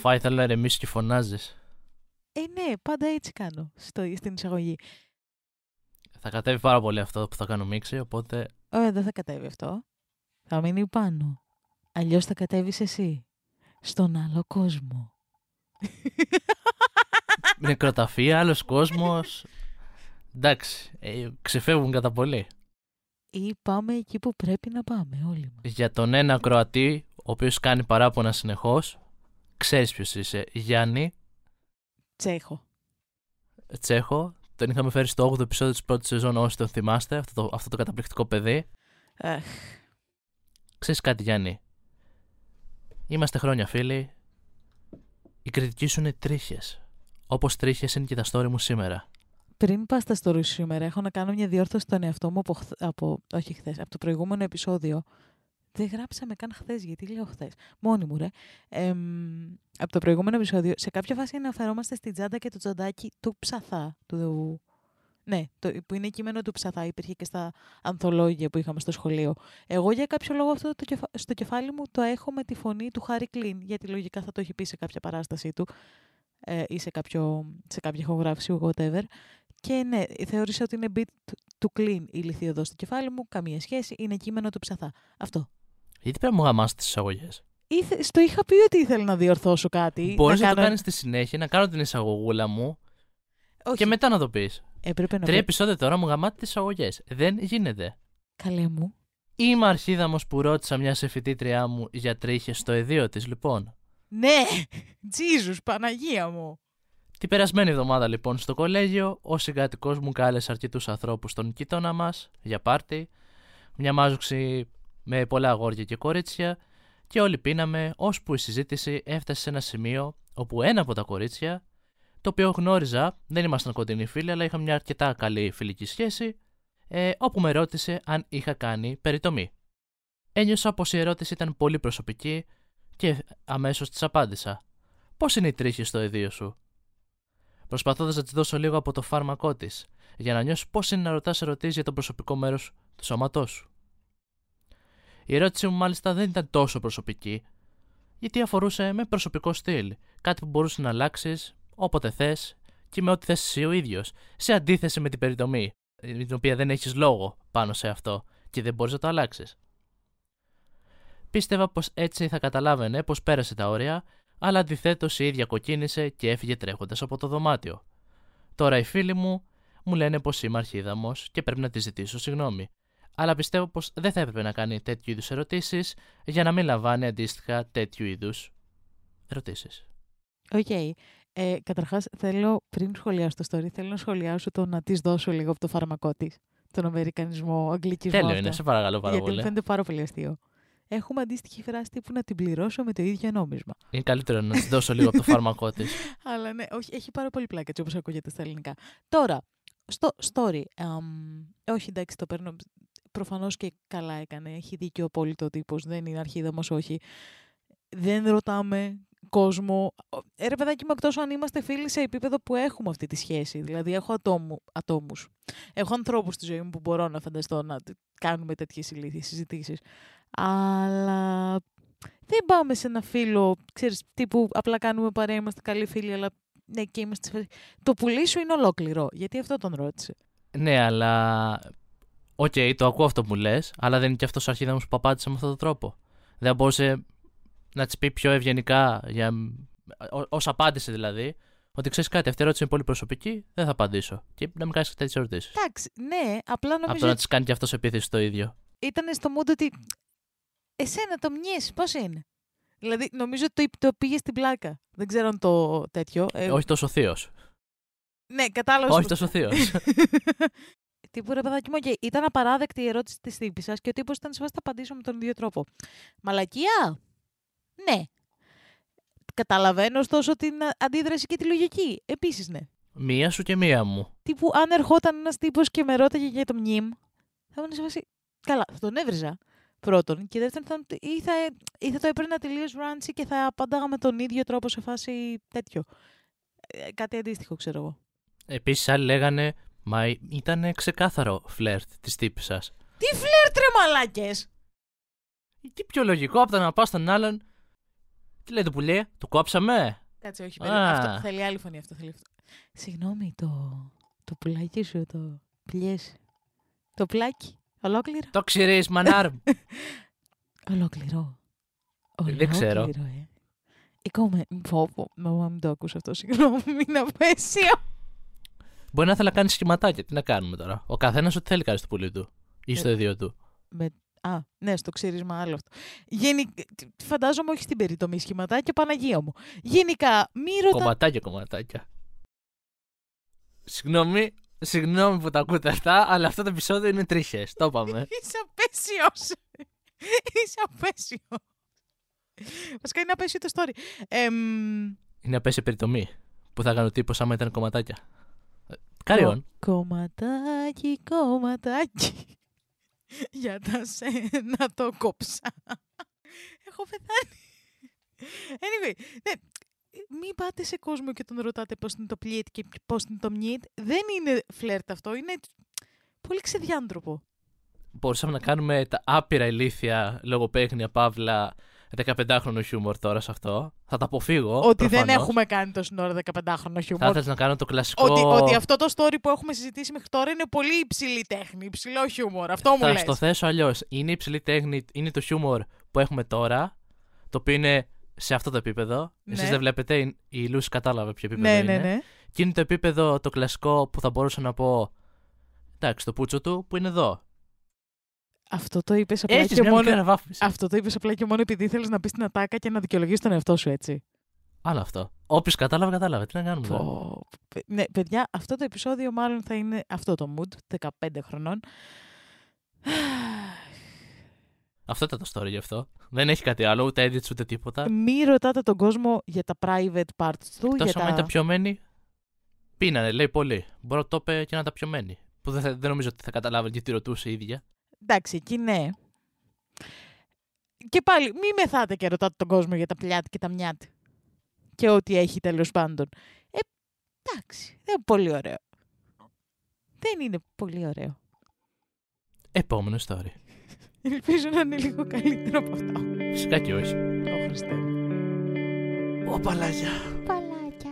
Έχω φάει, θέλω να ηρεμήσει και φωνάζεις. Ε, ναι, πάντα έτσι κάνω στο, στην εισαγωγή. Θα κατέβει πάρα πολύ αυτό που θα κάνω μίξη, οπότε. Ωραία, δεν θα κατέβει αυτό. Θα μείνει πάνω. Αλλιώς θα κατέβεις εσύ. Στον άλλο κόσμο. Νεκροταφεία, άλλος κόσμος. Εντάξει, ε, ξεφεύγουν κατά πολύ. Ή πάμε εκεί που πρέπει να πάμε όλοι μας. Για τον ένα Κροατή, ο οποίος κάνει παράπονα συνεχώς, ξέρεις ποιος είσαι. Γιάννη Τσέχο. Τσέχο. Τον είχαμε φέρει στο 8ο επεισόδιο της πρώτης σεζόν, όσοι τον θυμάστε, αυτό το, αυτό το καταπληκτικό παιδί. Αχ, Ξέρεις κάτι, Γιάννη. Είμαστε χρόνια φίλοι. Η κριτική σου είναι τρίχες. Όπως τρίχες είναι και τα story μου σήμερα. πριν πας στα stories σήμερα, έχω να κάνω μια διόρθωση στον εαυτό μου από, χθ- από, όχι χθες, από το προηγούμενο επεισόδιο. Δεν γράψαμε καν χθες, γιατί λέω χθες. Μόνοι μου, ρε. Εμ, από το προηγούμενο επεισόδιο, σε κάποια φάση αναφερόμαστε στην τσάντα και το τσαντάκι του ψαθά. Του, ναι, το, που είναι κείμενο του ψαθά. Υπήρχε και στα ανθολόγια που είχαμε στο σχολείο. Εγώ για κάποιο λόγο αυτό το κεφα... στο κεφάλι μου το έχω με τη φωνή του Χάρη Κλίν, γιατί λογικά θα το έχει πει σε κάποια παράστασή του ε, ή σε, κάποιο, σε κάποια ηχογράφηση, whatever. Και ναι, θεώρησα ότι είναι beat του- του clean η λιθιοδό στο κεφάλι μου, καμία σχέση, είναι κείμενο του ψαθά. Αυτό. Γιατί πρέπει να μου γαμάσει τις εισαγωγές; Ήθε, στο είχα πει ότι ήθελα να διορθώσω κάτι. Μπορείς να, κάνω... το κάνεις στη συνέχεια, να κάνω την εισαγωγούλα μου Όχι, και μετά να το πεις. έπρεπε να Τρία πω. επεισόδια τώρα μου γαμάτε τις εισαγωγές. Δεν γίνεται. Καλέ μου. Είμαι αρχίδαμος που ρώτησα μια σε φοιτήτριά μου για τρίχες στο εδίο της, λοιπόν. Ναι! Τζίζους, Παναγία μου! Την περασμένη εβδομάδα λοιπόν στο κολέγιο, ο συγκατοικός μου κάλεσε αρκετούς ανθρώπους στον γείτονα μας για πάρτι, μια μάζουξη με πολλά αγόρια και κορίτσια και όλοι πίναμε ώσπου η συζήτηση έφτασε σε ένα σημείο όπου ένα από τα κορίτσια, το οποίο γνώριζα, δεν ήμασταν κοντινοί φίλοι αλλά είχαμε μια αρκετά καλή φιλική σχέση, ε, όπου με ρώτησε αν είχα κάνει περιτομή. Ένιωσα πως η ερώτηση ήταν πολύ προσωπική και αμέσως της απάντησα. Πώς είναι οι τρίχες στο εδίο σου; προσπαθώντας να της δώσω λίγο από το φάρμακό της, για να νιώσει πώς είναι να ρωτάς ερωτήσεις για το προσωπικό μέρος του σώματός σου. Η ερώτησή μου μάλιστα δεν ήταν τόσο προσωπική, γιατί αφορούσε με προσωπικό στυλ, κάτι που μπορούσε να αλλάξεις όποτε θες και με ό,τι θες εσύ ο ίδιος, σε αντίθεση με την περιτομή, με την οποία δεν έχεις λόγο πάνω σε αυτό και δεν μπορείς να το αλλάξεις. Πίστευα πως έτσι θα καταλάβαινε πως πέρασε τα όρια αλλά αντιθέτως η ίδια κοκκίνησε και έφυγε τρέχοντας από το δωμάτιο. Τώρα οι φίλοι μου μου λένε πως είμαι αρχίδαμος και πρέπει να της ζητήσω συγγνώμη. Αλλά πιστεύω πως δεν θα έπρεπε να κάνει τέτοιου είδους ερωτήσεις για να μην λαμβάνει αντίστοιχα τέτοιου είδους ερωτήσεις. Οκ. Ε, Καταρχάς, θέλω πριν σχολιάσω το story, θέλω να σχολιάσω το να της δώσω λίγο από το φάρμακό της. Τον Αμερικανισμό, Αγγλικισμό. Τέλειο αυτό. είναι, σε παρακαλώ πάρα Γιατί μου πολύ. φαίνεται πάρα πολύ αστείο. Έχουμε αντίστοιχη φράση τύπου να την πληρώσω με το ίδιο νόμισμα. Είναι καλύτερο να της δώσω λίγο από το φάρμακό της. Αλλά ναι, όχι, έχει πάρα πολύ πλάκα έτσι όπως ακούγεται στα ελληνικά. Τώρα, στο story. αμ, όχι, εντάξει, το παίρνω. Προφανώς και καλά έκανε. Έχει δίκιο απόλυτο ο τύπος. Δεν είναι αρχίδαμος, όχι. Δεν ρωτάμε κόσμο. Ε, ρε παιδάκι μου, εκτός αν είμαστε φίλοι σε επίπεδο που έχουμε αυτή τη σχέση. Δηλαδή, έχω ατόμου, ατόμους. Έχω ανθρώπους στη ζωή μου που μπορώ να φανταστώ να τ- κάνουμε τέτοιες ηλίθιες συζητήσεις. Αλλά δεν πάμε σε ένα φίλο, ξέρεις, τύπου απλά κάνουμε παρέα, είμαστε καλοί φίλοι, αλλά ναι, και είμαστε σε φάση- Το πουλί σου είναι ολόκληρο, γιατί αυτό τον ρώτησε. ναι, αλλά. Οκ, το ακούω αυτό που μου λες, αλλά δεν είναι και αυτός ο αρχίδαμος που απάντησε με αυτόν τον τρόπο. Δεν μπορούσε να της πει πιο ευγενικά, για... ω απάντηση δηλαδή, ότι ξέρεις κάτι, αυτή η ερώτηση είναι πολύ προσωπική, δεν θα απαντήσω. Και να μην κάνεις τέτοιες ερωτήσεις. Εντάξει, ναι, απλά Από νομίζω το να της κάνει και αυτός επίθεση το ίδιο. ήταν στο mood ότι εσένα το μνιές, πώς είναι; Δηλαδή, νομίζω ότι το, το πήγε στην πλάκα. Δεν ξέρω αν το τέτοιο. ε, Όχι τόσο θείος. Ναι, κατάλαβα. Όχι τόσο θείος. Τύπου ρε παιδάκι μου, οκ, ήταν απαράδεκτη η ερώτηση της τύπης σας και ο τύπος ήταν σε φάση θα απαντήσω με τον ίδιο τρόπο. Μαλακία! Ναι. Καταλαβαίνω ωστόσο την α- αντίδραση και τη λογική. Επίσης, ναι. μία σου και μία μου. Τύπου, αν ερχόταν ένας τύπος και με ρώταγε για το μνήμ, θα ήμουν σε φάση. Καλά, θα τον έβριζα. Πρώτον. Και δεύτερον, θα, ή, θα, ή θα το έπαιρνα τελείως ράντσι και θα απαντάγα με τον ίδιο τρόπο σε φάση τέτοιο. Ε, κάτι αντίστοιχο, ξέρω εγώ. Επίσης, άλλοι λέγανε, Μα ήταν ξεκάθαρο φλερτ τη τύπη σα. Τι φλερτ ρε μαλάκες! Τι πιο λογικό από το να πάω στον άλλον. Τι λέει το πουλί, του κόψαμε. Κάτσε, όχι. Α. περίμενε. Αυτό θέλει άλλη φωνή. Αυτό θέλει αυτό. Συγγνώμη, το, το πουλάκι σου το πλιές. Το πλάκι. Ολόκληρο. Το ξέρει, μανάρ. μου. Ολόκληρο. Δεν ξέρω. Ολόκληρο, ε. Η κόμμε... Πω, πω. Μαμά, μην το ακούς αυτό. Συγγνώμη, μην απέσιο. Μπορεί να θέλει να κάνει σχηματάκια. Τι να κάνουμε τώρα; Ο καθένας ό,τι θέλει κάνει στο πουλί του. Ή στο Ε. ίδιο του. Με... Α, ναι, στο ξύρισμα άλλο αυτό. Γενι... Φαντάζομαι όχι στην περιτομή σχηματάκια, Παναγία μου. Γενικά, μη ρωτά... Κομματάκια, κομματάκια. Συγγνώμη, συγγνώμη που τα ακούτε αυτά, αλλά αυτό το επεισόδιο είναι τρίχε. Το είπαμε. Είσαι απέσιος. Είσαι απέσιος. Βασικά είναι απέσιο το story. Εμ, είναι απέσια περιτομή. Που θα κάνω ο τύπο άμα ήταν κομματάκια. Carry on. Κομματάκι, κομματάκι. Για τα σένα το κόψα. Έχω πεθάνει. Anyway, ναι, μην πάτε σε κόσμο και τον ρωτάτε πώς είναι το πλιέτ και πώς είναι το μνιέτ. Δεν είναι φλερτ αυτό, είναι πολύ ξεδιάντροπο. Μπορούσαμε να κάνουμε τα άπειρα ηλίθια λογοπαίγνια παύλα 15χρονο χιούμορ τώρα σε αυτό. Θα τα αποφύγω. ότι δεν προφανώς. έχουμε κάνει τόση ώρα 15χρονο Θα χιούμορ. ήθελα να κάνω το κλασικό. Ότι, ότι αυτό το story που έχουμε συζητήσει μέχρι τώρα είναι πολύ υψηλή τέχνη, υψηλό χιούμορ. Αυτό μου θα λες. στο θέσω αλλιώς. Είναι η υψηλή τέχνη, είναι το χιούμορ που έχουμε τώρα, το οποίο είναι σε αυτό το επίπεδο. Ναι. Εσείς δεν βλέπετε, η- η Λούση κατάλαβε ποιο επίπεδο Ναι, είναι. ναι, ναι. Και είναι το επίπεδο το κλασικό που θα μπορούσα να πω. Εντάξει, το πούτσο του που είναι εδώ. Αυτό το είπες απλά Έχεις και μια μόνο. μικρή αναβάθμιση. Αυτό το είπες απλά και μόνο επειδή ήθελε να πεις την ατάκα και να δικαιολογήσεις τον εαυτό σου, έτσι. Άλλο αυτό. Όποιος κατάλαβε, κατάλαβε. Τι να κάνουμε. τώρα; Πω, παι- Ναι, παιδιά, αυτό το επεισόδιο μάλλον θα είναι αυτό το mood, 15 χρονών. Αυτό ήταν το story γι' αυτό. Δεν έχει κάτι άλλο, ούτε edits ούτε τίποτα. Μη ρωτάτε τον κόσμο για τα private parts του. Τόσο για άμα τα... ήταν πιωμένοι, πίνανε, λέει πολύ. Μπορώ να το είπε και να τα πιωμένοι. Που δεν, θα- δεν νομίζω ότι θα καταλάβει γιατί ρωτούσε η ίδια. Εντάξει, εκεί ναι. Και πάλι, μη μεθάτε και ρωτάτε τον κόσμο για τα πλιάτη και τα μιάτη. Και ό,τι έχει τέλος πάντων. Ε, εντάξει, δεν είναι πολύ ωραίο. Δεν είναι πολύ ωραίο. Επόμενο story. Ελπίζω να είναι λίγο καλύτερο από αυτό. Φυσικά και όχι. Ω Χριστέ. μου. Ω παλάκια. Παλάκια.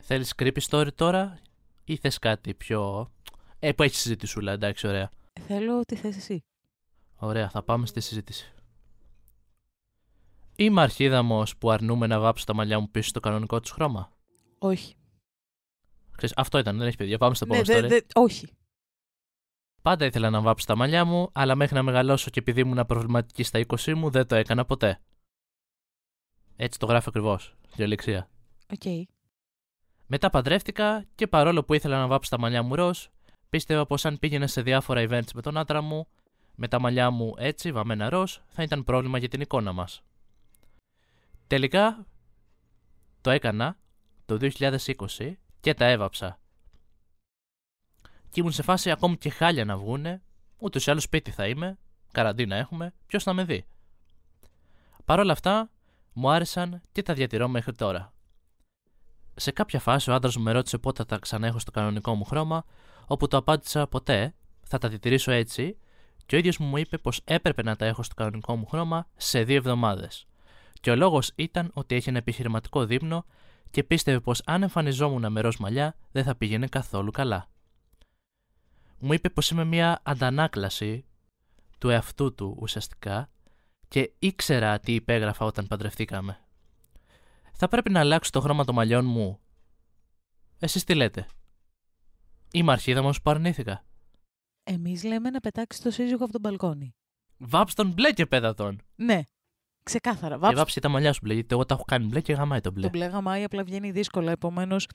Θέλεις creepy story τώρα ή θες κάτι πιο. Ε, που έχεις συζητησούλα, εντάξει, ωραία. Θέλω ό,τι θες εσύ. Ωραία, θα πάμε στη συζήτηση. Είμαι αρχίδαμος που αρνούμαι να βάψω τα μαλλιά μου πίσω στο κανονικό τους χρώμα. Όχι. Ξέρεις, αυτό ήταν, δεν έχει παιδιά. Πάμε στο Ναι, επόμενο δε- story. δε- όχι. Πάντα ήθελα να βάψω τα μαλλιά μου, αλλά μέχρι να μεγαλώσω και επειδή ήμουν προβληματική στα 20 μου, δεν το έκανα ποτέ. Έτσι το γράφει ακριβώς. Διαλεξία. Οκ. Μετά παντρεύτηκα και παρόλο που ήθελα να βάψω τα μαλλιά μου ροζ, πίστευα πως αν πήγαινα σε διάφορα events με τον άντρα μου, με τα μαλλιά μου έτσι, βαμμένα ροζ, θα ήταν πρόβλημα για την εικόνα μας. Τελικά το έκανα το 2020 και τα έβαψα. Και ήμουν σε φάση ακόμη και χάλια να βγούνε, ούτως ή άλλως σπίτι θα είμαι, καραντίνα έχουμε, ποιος θα με δει. Παρ' όλα αυτά, μου άρεσαν και τα διατηρώ μέχρι τώρα. Σε κάποια φάση ο άντρας μου με ρώτησε πότε θα τα ξαναέχω στο κανονικό μου χρώμα, όπου το απάντησα ποτέ, θα τα διατηρήσω έτσι, και ο ίδιος μου είπε πως έπρεπε να τα έχω στο κανονικό μου χρώμα σε δύο εβδομάδες. Και ο λόγος ήταν ότι έχει ένα επιχειρηματικό δείπνο και πίστευε πως αν εμφανιζόμουν με ροζ μαλλιά δεν θα πήγαινε καθόλου καλά. Μου είπε πως είμαι μια αντανάκλαση του εαυτού του ουσιαστικά και ήξερα τι υπέγραφα όταν παντρευτήκαμε. Θα πρέπει να αλλάξω το χρώμα των μαλλιών μου. Εσείς τι λέτε; Είμαι αρχίδα μου που αρνήθηκα. Εμείς λέμε να πετάξεις το σύζυγο από τον μπαλκόνι. Βάψ τον μπλε και πέτα τον. Ναι. Ξεκάθαρα. Και Βάψε βάψε τα μαλλιά σου μπλε, γιατί εγώ τα έχω κάνει μπλε και γαμάει το μπλε. το μπλε γαμάει, απλά βγαίνει δύσκολα. Επομένως,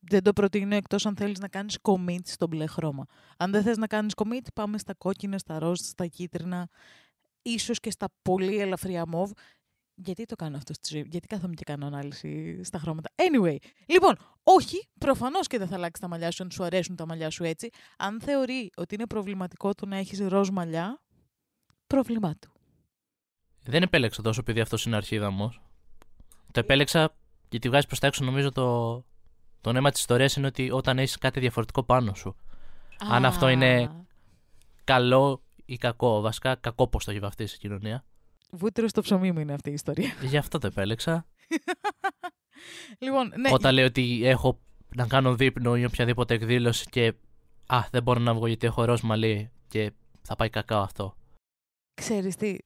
δεν το προτείνω εκτός αν θέλεις να κάνεις commit στο μπλε χρώμα. Αν δεν θες να κάνεις commit, πάμε στα κόκκινα, στα ροζ, στα κίτρινα, ίσως και στα πολύ ελαφριά μοβ. Γιατί το κάνω αυτό στη ζωή, γιατί κάθομαι και κάνω ανάλυση στα χρώματα. Anyway, λοιπόν, όχι, προφανώς και δεν θα αλλάξει τα μαλλιά σου αν σου αρέσουν τα μαλλιά σου έτσι. Αν θεωρεί ότι είναι προβληματικό του να έχεις ροζ μαλλιά, πρόβλημά του. Δεν επέλεξα τόσο επειδή αυτό είναι αρχίδα μου. Το επέλεξα γιατί βγάζει προς τα έξω νομίζω το, το νόημα της ιστορίας είναι ότι όταν έχεις κάτι διαφορετικό πάνω σου. Αν αυτό είναι- Α, Καλό ή κακό. Βασικά, κακό πώς το έχει βαφτίσει η κοινωνία. Βούτυρο στο ψωμί μου είναι αυτή η ιστορία. Γι' αυτό το επέλεξα. λοιπόν, ναι. Όταν λέει ότι έχω να κάνω δείπνο ή οποιαδήποτε εκδήλωση και Α, δεν μπορώ να βγω γιατί έχω ροζ μαλλί και θα πάει κακά αυτό. Ξέρεις τι,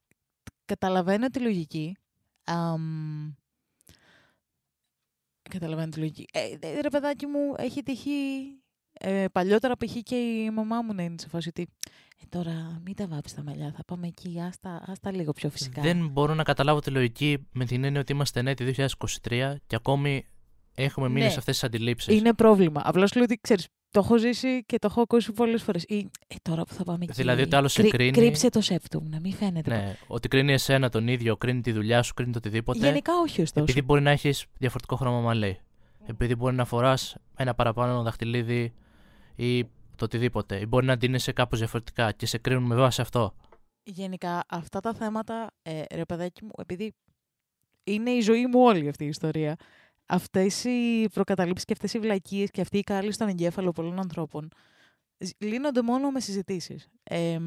καταλαβαίνω τη λογική. Αμ, καταλαβαίνω τη λογική. Ε, ρε παιδάκι μου, έχει τυχεί ε, παλιότερα π.χ. και η μαμά μου να είναι σε φάση ότι ε, τώρα μην τα βάψεις τα μαλλιά, θα πάμε εκεί, άστα, άστα λίγο πιο φυσικά. Δεν μπορώ να καταλάβω τη λογική με την έννοια ότι είμαστε νέοι 2023 και ακόμη έχουμε μείνει Ναι. σε αυτές τις αντιλήψεις. Είναι πρόβλημα. Απλά σου λέω ότι ξέρεις, το έχω ζήσει και το έχω ακούσει πολλές φορές. Ή, ε, τώρα που θα πάμε εκεί. Δηλαδή ότι άλλος σε κρύ- κρίνει- Κρύψε το σέπτουμ, να μην φαίνεται. Ναι, ότι κρίνει εσένα τον ίδιο, κρίνει τη δουλειά σου, κρίνει το οτιδήποτε. Γενικά όχι ωστόσο. Επειδή μπορεί να έχεις διαφορετικό χρώμα μαλλί. Επειδή μπορεί να φοράς ένα παραπάνω δαχτυλίδι ή το οτιδήποτε. Ή μπορεί να ντύνεσαι κάπως διαφορετικά και σε κρίνουν με βάση αυτό. Γενικά αυτά τα θέματα, ε, ρε παιδάκι μου, επειδή είναι η ζωή μου όλη αυτή η ιστορία, αυτές οι προκαταλήψεις και αυτές οι βλακίες και αυτή η κάλυψη στον εγκέφαλο πολλών ανθρώπων ζ- λύνονται μόνο με συζητήσεις. Ε,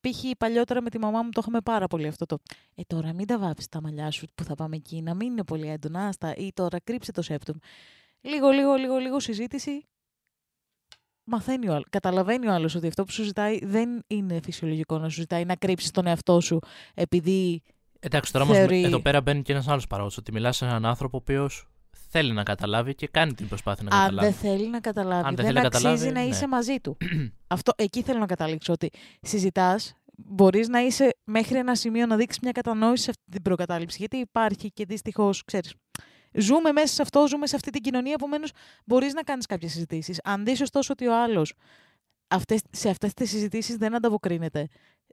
π.χ. παλιότερα με τη μαμά μου το είχαμε πάρα πολύ αυτό το «Ε, τώρα μην τα βάψεις τα μαλλιά σου που θα πάμε εκεί, να μην είναι πολύ έντονα, άστα» ή «Τώρα κρύψε το σέπτουμ». Λίγο, λίγο, λίγο, λίγο συζήτηση μαθαίνει ο άλλος. Καταλαβαίνει ο άλλος ότι αυτό που σου ζητάει δεν είναι φυσιολογικό να σου ζητάει να κρύψεις τον εαυτό σου επειδή Εντάξει, τώρα όμως Θεωρεί- εδώ πέρα μπαίνει και ένας άλλος παράγοντας. Ότι μιλάς σε έναν άνθρωπο ο οποίος θέλει να καταλάβει και κάνει την προσπάθεια να αν καταλάβει. δεν θέλει να καταλάβει, Αν δεν δεν, θέλει να αξίζει καταλάβει, να ναι. είσαι μαζί του. αυτό, εκεί θέλω να καταλήξω ότι συζητάς, μπορείς να είσαι μέχρι ένα σημείο να δείξεις μια κατανόηση σε αυτή την προκατάληψη γιατί υπάρχει και δυστυχώς, ξέρεις, Ζούμε μέσα σε αυτό, ζούμε σε αυτή την κοινωνία, επομένως μπορείς να κάνεις κάποιες συζητήσεις. Αν δεις ωστόσο ότι ο άλλος αυτές, σε αυτές τις συζητήσεις δεν ανταποκρίνεται,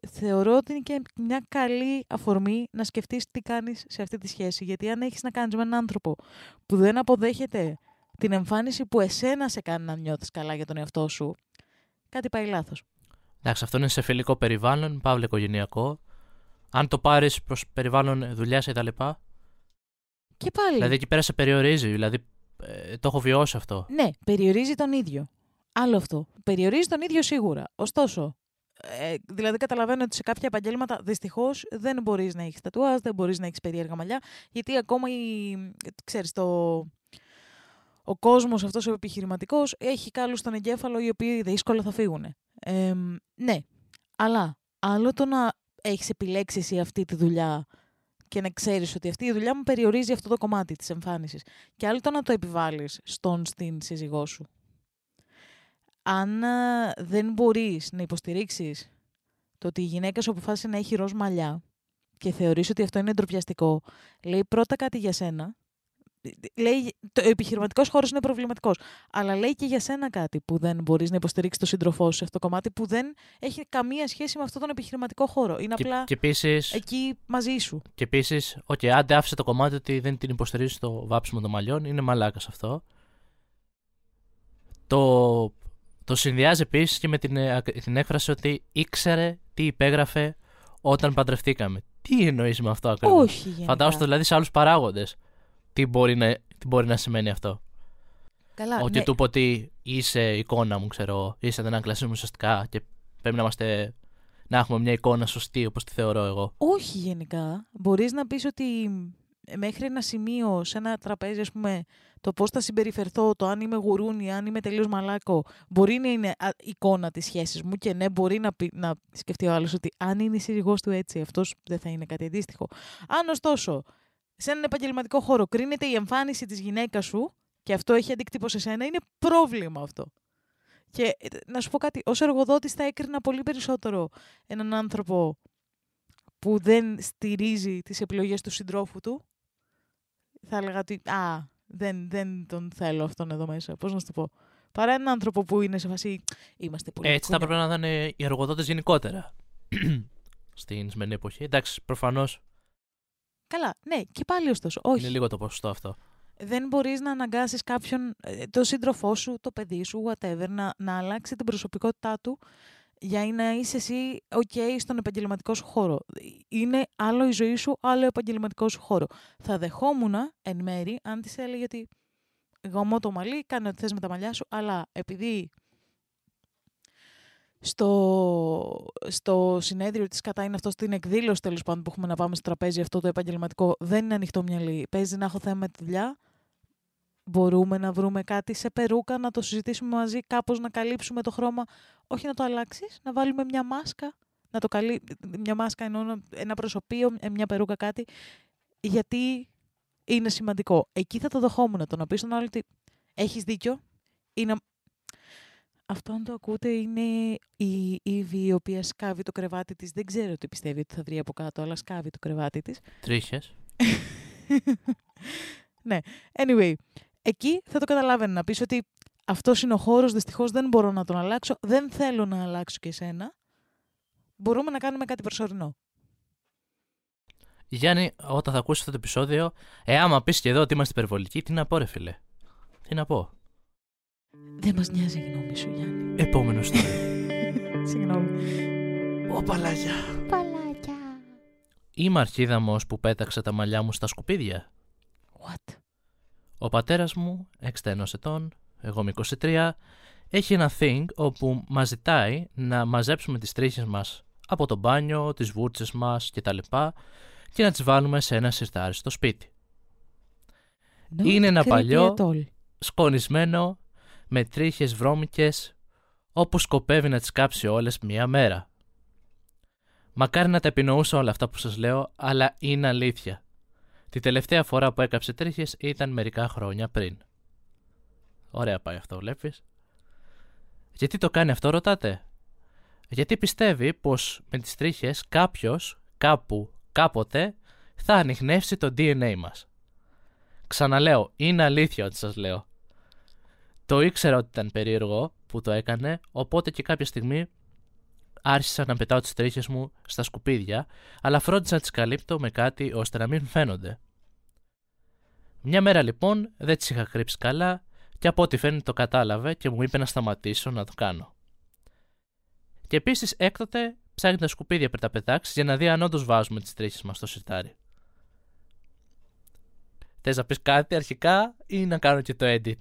θεωρώ ότι είναι και μια καλή αφορμή να σκεφτείς τι κάνεις σε αυτή τη σχέση. Γιατί αν έχεις να κάνεις με έναν άνθρωπο που δεν αποδέχεται την εμφάνιση που εσένα σε κάνει να νιώθεις καλά για τον εαυτό σου, κάτι πάει λάθος. Εντάξει, αυτό είναι σε φιλικό περιβάλλον, παύλα οικογενειακό. Αν το πάρεις προς περιβάλλον δουλειάς κτλ. Και πάλι. Δηλαδή εκεί πέρα σε περιορίζει. Δηλαδή ε, το έχω βιώσει αυτό. Ναι, περιορίζει τον ίδιο. Άλλο αυτό. Περιορίζει τον ίδιο σίγουρα. Ωστόσο, ε, δηλαδή καταλαβαίνω ότι σε κάποια επαγγέλματα δυστυχώς δεν μπορείς να έχεις τατουάζ, δεν μπορείς να έχεις περίεργα μαλλιά, γιατί ακόμα η, ξέρεις, το, ο κόσμος αυτός ο επιχειρηματικός έχει κάλους στον εγκέφαλο οι οποίοι δύσκολα θα φύγουν. Ε, ναι, αλλά άλλο το να έχεις επιλέξει εσύ αυτή τη δουλειά και να ξέρεις ότι αυτή η δουλειά μου περιορίζει αυτό το κομμάτι της εμφάνισης. Και άλλο το να το επιβάλλεις στον στην σύζυγό σου. Αν α, δεν μπορείς να υποστηρίξεις το ότι η γυναίκα σου αποφάσισε να έχει ροζ μαλλιά και θεωρείς ότι αυτό είναι ντροπιαστικό, λέει πρώτα κάτι για σένα. Λέει, το επιχειρηματικός χώρος είναι προβληματικός. Αλλά λέει και για σένα κάτι που δεν μπορείς να υποστηρίξεις το σύντροφό σου σε αυτό το κομμάτι που δεν έχει καμία σχέση με αυτόν τον επιχειρηματικό χώρο. Είναι Και, απλά και επίση, εκεί μαζί σου. και επίσης, οκ, άντε άφησε το κομμάτι ότι δεν την υποστηρίζεις στο βάψιμο των μαλλιών. Είναι μαλάκας αυτό. Το, το συνδυάζει επίσης και με την, ε, ακ- την έκφραση ότι ήξερε τι υπέγραφε όταν παντρευτήκαμε. Τι εννοείς με αυτό ακριβώς; Όχι γενικά. Φαντάζομαι δηλαδή σε άλλους παράγοντες. Τι, μπορεί να- τι μπορεί να σημαίνει αυτό; Καλά, Ότι ναι. του πω ότι είσαι εικόνα μου, ξέρω, είσαι δεν κλασί μου ουσιαστικά και πρέπει να είμαστε. Να έχουμε μια εικόνα σωστή όπως τη θεωρώ εγώ. Όχι γενικά. Μπορείς να πεις ότι μέχρι ένα σημείο σε ένα τραπέζι, ας πούμε, το πώς θα συμπεριφερθώ, το αν είμαι γουρούνι, αν είμαι τελείως μαλάκο, μπορεί να είναι α, εικόνα της σχέσης μου και ναι, μπορεί να, πει- να σκεφτεί ο άλλος ότι αν είναι η σύζυγός του έτσι, αυτός δεν θα είναι κάτι αντίστοιχο. Αν ωστόσο, σε έναν επαγγελματικό χώρο κρίνεται η εμφάνιση της γυναίκας σου και αυτό έχει αντίκτυπο σε σένα, είναι πρόβλημα αυτό. Και ε, να σου πω κάτι, ως εργοδότης θα έκρινα πολύ περισσότερο έναν άνθρωπο που δεν στηρίζει τις επιλογές του συντρόφου του, θα έλεγα ότι «Α, δεν, δεν τον θέλω αυτόν εδώ μέσα». Πώς να σου το πω. Παρά έναν άνθρωπο που είναι σε φασί «Είμαστε πολύ Έτσι θα κουνιά». έπρεπε να ήταν οι εργοδότες γενικότερα. Στην σημερινή εποχή. Εντάξει, προφανώς Καλά, ναι, και πάλι ωστόσο. Όχι. είναι λίγο το ποσοστό αυτό. δεν μπορείς να αναγκάσεις κάποιον, ε, το σύντροφό σου, το παιδί σου, whatever, να, να αλλάξει την προσωπικότητά του για να είσαι εσύ ok στον επαγγελματικό σου χώρο. Είναι άλλο η ζωή σου, άλλο ο επαγγελματικός σου χώρο. Θα δεχόμουν εν μέρη αν της έλεγε ότι γαμώ το μαλλί, κάνε ό,τι θες με τα μαλλιά σου, αλλά επειδή στο, στο συνέδριο της κατά είναι αυτό στην εκδήλωση τέλος πάντων που έχουμε να πάμε στο τραπέζι αυτό το επαγγελματικό δεν είναι ανοιχτό μυαλί. Παίζει να έχω θέμα με τη δουλειά. Μπορούμε να βρούμε κάτι σε περούκα, να το συζητήσουμε μαζί, κάπως να καλύψουμε το χρώμα. Όχι να το αλλάξεις, να βάλουμε μια μάσκα. Να το καλύ... Μια μάσκα εννοώ ένα προσωπείο, μια περούκα κάτι. Γιατί είναι σημαντικό. Εκεί θα το δεχόμουν το να πεις στον άλλο ότι έχεις δίκιο. Είναι αυτό αν το ακούτε είναι η Ήβη η οποία σκάβει το κρεβάτι της. Δεν ξέρω τι πιστεύει ότι θα βρει από κάτω, αλλά σκάβει το κρεβάτι της. Τρίχες. ναι. Anyway, εκεί θα το καταλάβαινε να πεις ότι αυτός είναι ο χώρος, δυστυχώς δεν μπορώ να τον αλλάξω, δεν θέλω να αλλάξω και εσένα. Μπορούμε να κάνουμε κάτι προσωρινό. Γιάννη, όταν θα ακούσεις αυτό το επεισόδιο, ε, άμα πεις και εδώ ότι είμαστε υπερβολικοί, τι να πω ρε φίλε. Τι να πω. Δεν μας νοιάζει η γνώμη σου, Γιάννη. Επόμενο story. Συγγνώμη. Ω παλάκια. Παλάκια. Είμαι αρχίδαμος που πέταξε τα μαλλιά μου στα σκουπίδια. What? Ο πατέρας μου, 61 ετών, εγώ είμαι 23, έχει ένα thing όπου μας ζητάει να μαζέψουμε τις τρίχες μας από το μπάνιο, τις βούρτσες μας κτλ. και να τις βάλουμε σε ένα σιρτάρι στο σπίτι. Not Είναι ένα creepy παλιό- at all. σκονισμένο με τρίχες βρώμικες όπου σκοπεύει να τις κάψει όλες μία μέρα. Μακάρι να τα επινοούσα όλα αυτά που σας λέω, αλλά είναι αλήθεια. Τη τελευταία φορά που έκαψε τρίχες ήταν μερικά χρόνια πριν. Ωραία πάει αυτό, βλέπεις. Γιατί το κάνει αυτό, ρωτάτε; Γιατί πιστεύει πως με τις τρίχες κάποιος, κάπου, κάποτε, θα ανοιχνεύσει το DNA μας; Ξαναλέω, είναι αλήθεια ότι σας λέω. Το ήξερα ότι ήταν περίεργο που το έκανε, οπότε και κάποια στιγμή άρχισα να πετάω τις τρίχες μου στα σκουπίδια, αλλά φρόντισα να τις καλύπτω με κάτι ώστε να μην φαίνονται. Μια μέρα λοιπόν δεν τις είχα κρύψει καλά και από ό,τι φαίνεται το κατάλαβε και μου είπε να σταματήσω να το κάνω. Και επίσης έκτοτε ψάχνει τα σκουπίδια πριν τα πετάξει για να δει αν όντως βάζουμε τις τρίχες μας στο σιρτάρι. Θες να πεις κάτι αρχικά ή να κάνω και το edit;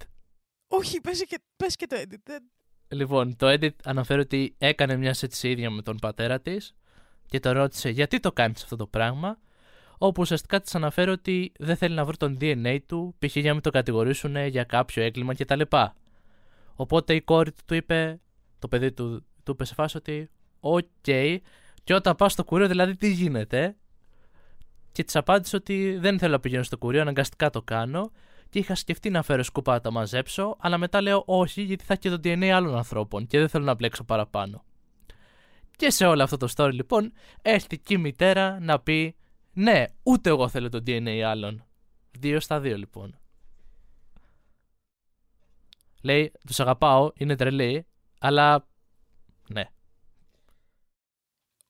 Όχι, πες και, πες και το edit. Δεν- Λοιπόν, το edit αναφέρει ότι έκανε μια έτσι ίδια με τον πατέρα της και τον ρώτησε γιατί το κάνεις αυτό το πράγμα; Όπου ουσιαστικά της αναφέρει ότι δεν θέλει να βρει τον DNA του, π.χ. για να μην το κατηγορήσουν για κάποιο έγκλημα κτλ. Οπότε η κόρη του του είπε, το παιδί του του είπε σε φάση ότι, οκ, και όταν πάω στο κουρείο, δηλαδή τι γίνεται; Και της απάντησε ότι δεν θέλω να πηγαίνω στο κουρείο, αναγκαστικά το κάνω. Και είχα σκεφτεί να φέρω σκούπα να τα μαζέψω, αλλά μετά λέω όχι, γιατί θα έχει και το DNA άλλων ανθρώπων και δεν θέλω να μπλέξω παραπάνω. Και σε όλο αυτό το story λοιπόν, έρθει και η μητέρα να πει ναι, ούτε εγώ θέλω το DNA άλλων. Δύο στα δύο λοιπόν. Λέει, τους αγαπάω, είναι τρελή, αλλά ναι.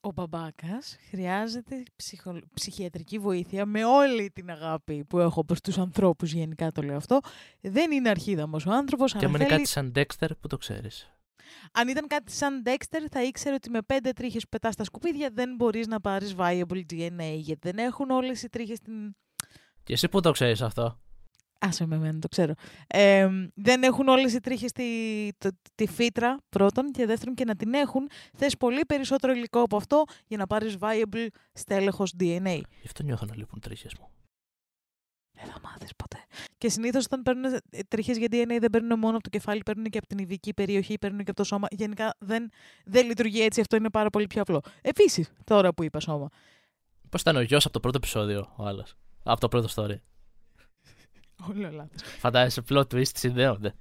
Ο μπαμπάκας χρειάζεται ψυχο- ψυχιατρική βοήθεια με όλη την αγάπη που έχω προς τους ανθρώπους γενικά το λέω αυτό. Δεν είναι αρχίδαμος ο άνθρωπος, Και αλλά άμα είναι θέλει... κάτι σαν Dexter που το ξέρεις. Αν ήταν κάτι σαν Dexter θα ήξερε ότι με πέντε τρίχες που πετάς στα σκουπίδια δεν μπορείς να πάρεις viable DNA γιατί δεν έχουν όλες οι τρίχες την... Και εσύ που το ξέρεις αυτό; Άσε με εμένα, το ξέρω. Ε, δεν έχουν όλες οι τρίχες τη, το- τη φύτρα πρώτον και δεύτερον και να την έχουν θες πολύ περισσότερο υλικό από αυτό για να πάρεις viable στέλεχος DNA. Γι' αυτό νιώθω να λείπουν τρίχες μου. Δεν θα μάθεις ποτέ. Και συνήθως όταν παίρνουν τρίχες για DNA δεν παίρνουν μόνο από το κεφάλι, παίρνουν και από την ειδική περιοχή, παίρνουν και από το σώμα. Γενικά δεν, δεν λειτουργεί έτσι, αυτό είναι πάρα πολύ πιο απλό. Επίσης, τώρα που είπα σώμα. Πώς ήταν ο γιος από το πρώτο επεισόδιο, ο άλλος; Από το πρώτο story. Όλο λάθος. Φαντάζεσαι plot twist συνδέονται.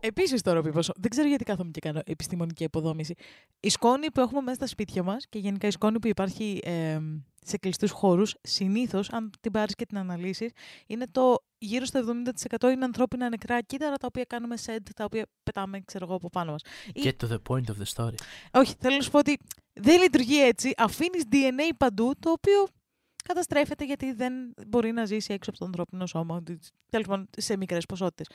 Επίσης, τώρα που είπα σώμα. Δεν ξέρω γιατί κάθομαι και κάνω επιστημονική αποδόμηση. Η σκόνη που έχουμε μέσα στα σπίτια μας και γενικά η σκόνη που υπάρχει ε, σε κλειστούς χώρους, συνήθως, αν την πάρεις και την αναλύσεις, είναι το γύρω στο 70% είναι ανθρώπινα νεκρά κύτταρα τα οποία κάνουμε σεντ, τα οποία πετάμε, ξέρω εγώ, από πάνω μας. Ή- Get to the point of the story. Όχι, θέλω να σου πω ότι δεν λειτουργεί έτσι. Αφήνεις DNA παντού, το οποίο καταστρέφεται γιατί δεν μπορεί να ζήσει έξω από το ανθρώπινο σώμα. Τέλος πάντων, σε μικρές ποσότητες.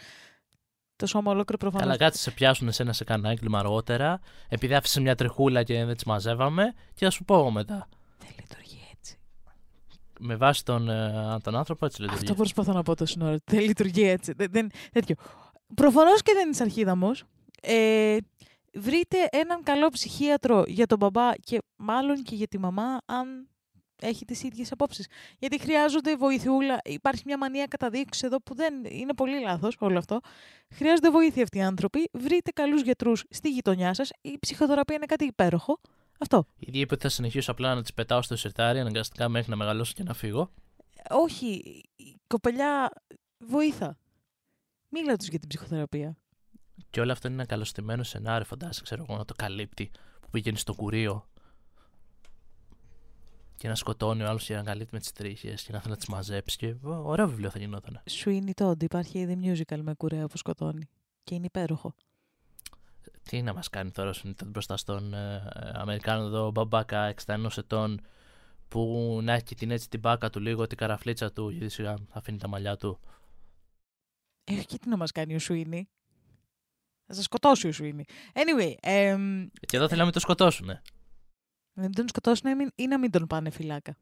Το σώμα ολόκληρο προφανώ. Καλά, κάτσε σε πιάσουν εσένα σε κανένα έγκλημα αργότερα, επειδή άφησε μια τριχούλα και δεν τι μαζεύαμε, και θα σου πω εγώ μετά. Δεν λειτουργεί έτσι. Με βάση τον, ε, τον άνθρωπο, έτσι λειτουργεί. Αυτό προσπαθώ να πω τόση ώρα. Δεν λειτουργεί έτσι. Δεν, δεν, τέτοιο. Προφανώς και δεν είσαι αρχίδαμος. Ε, βρείτε έναν καλό ψυχίατρο για τον μπαμπά και μάλλον και για τη μαμά, αν έχει τις ίδιες απόψεις. Γιατί χρειάζονται βοηθιούλα. Υπάρχει μια μανία καταδείξη εδώ που δεν είναι πολύ λάθος όλο αυτό. Χρειάζονται βοήθεια αυτοί οι άνθρωποι. Βρείτε καλούς γιατρούς στη γειτονιά σας. Η ψυχοθεραπεία είναι κάτι υπέροχο. Αυτό. Η είπε ότι θα συνεχίσω απλά να τις πετάω στο σιρτάρι αναγκαστικά μέχρι να μεγαλώσω και να φύγω. Όχι, η κοπελιά βοήθα. Μίλα τους για την ψυχοθεραπεία. Και όλο αυτό είναι ένα καλωστημένο σενάριο, φαντάζεσαι, ξέρω εγώ, να το καλύπτει που πηγαίνει στο κουρίο και να σκοτώνει ο άλλος και να καλύπτει με τις τρίχες και να θέλει να τις μαζέψει. Και ωραίο βιβλίο θα γινόταν. Sweeney Todd, υπάρχει ήδη musical με κουρέα που σκοτώνει. Και είναι υπέροχο. Τι να μας κάνει τώρα ο Todd μπροστά στον ε, Αμερικάνο εδώ μπαμπάκα 61 ετών που να έχει την έτσι την μπάκα του λίγο, την καραφλίτσα του, γιατί σιγά θα αφήνει τα μαλλιά του. Ε, όχι τι να μας κάνει ο Σουίνι; Θα σα σκοτώσει ο Σουίνι. Anyway. εμ, Και εδώ θέλαμε να το σκοτώσουμε. Να μην τον σκοτώσουν ή μην- ή να μην τον πάνε φυλάκα.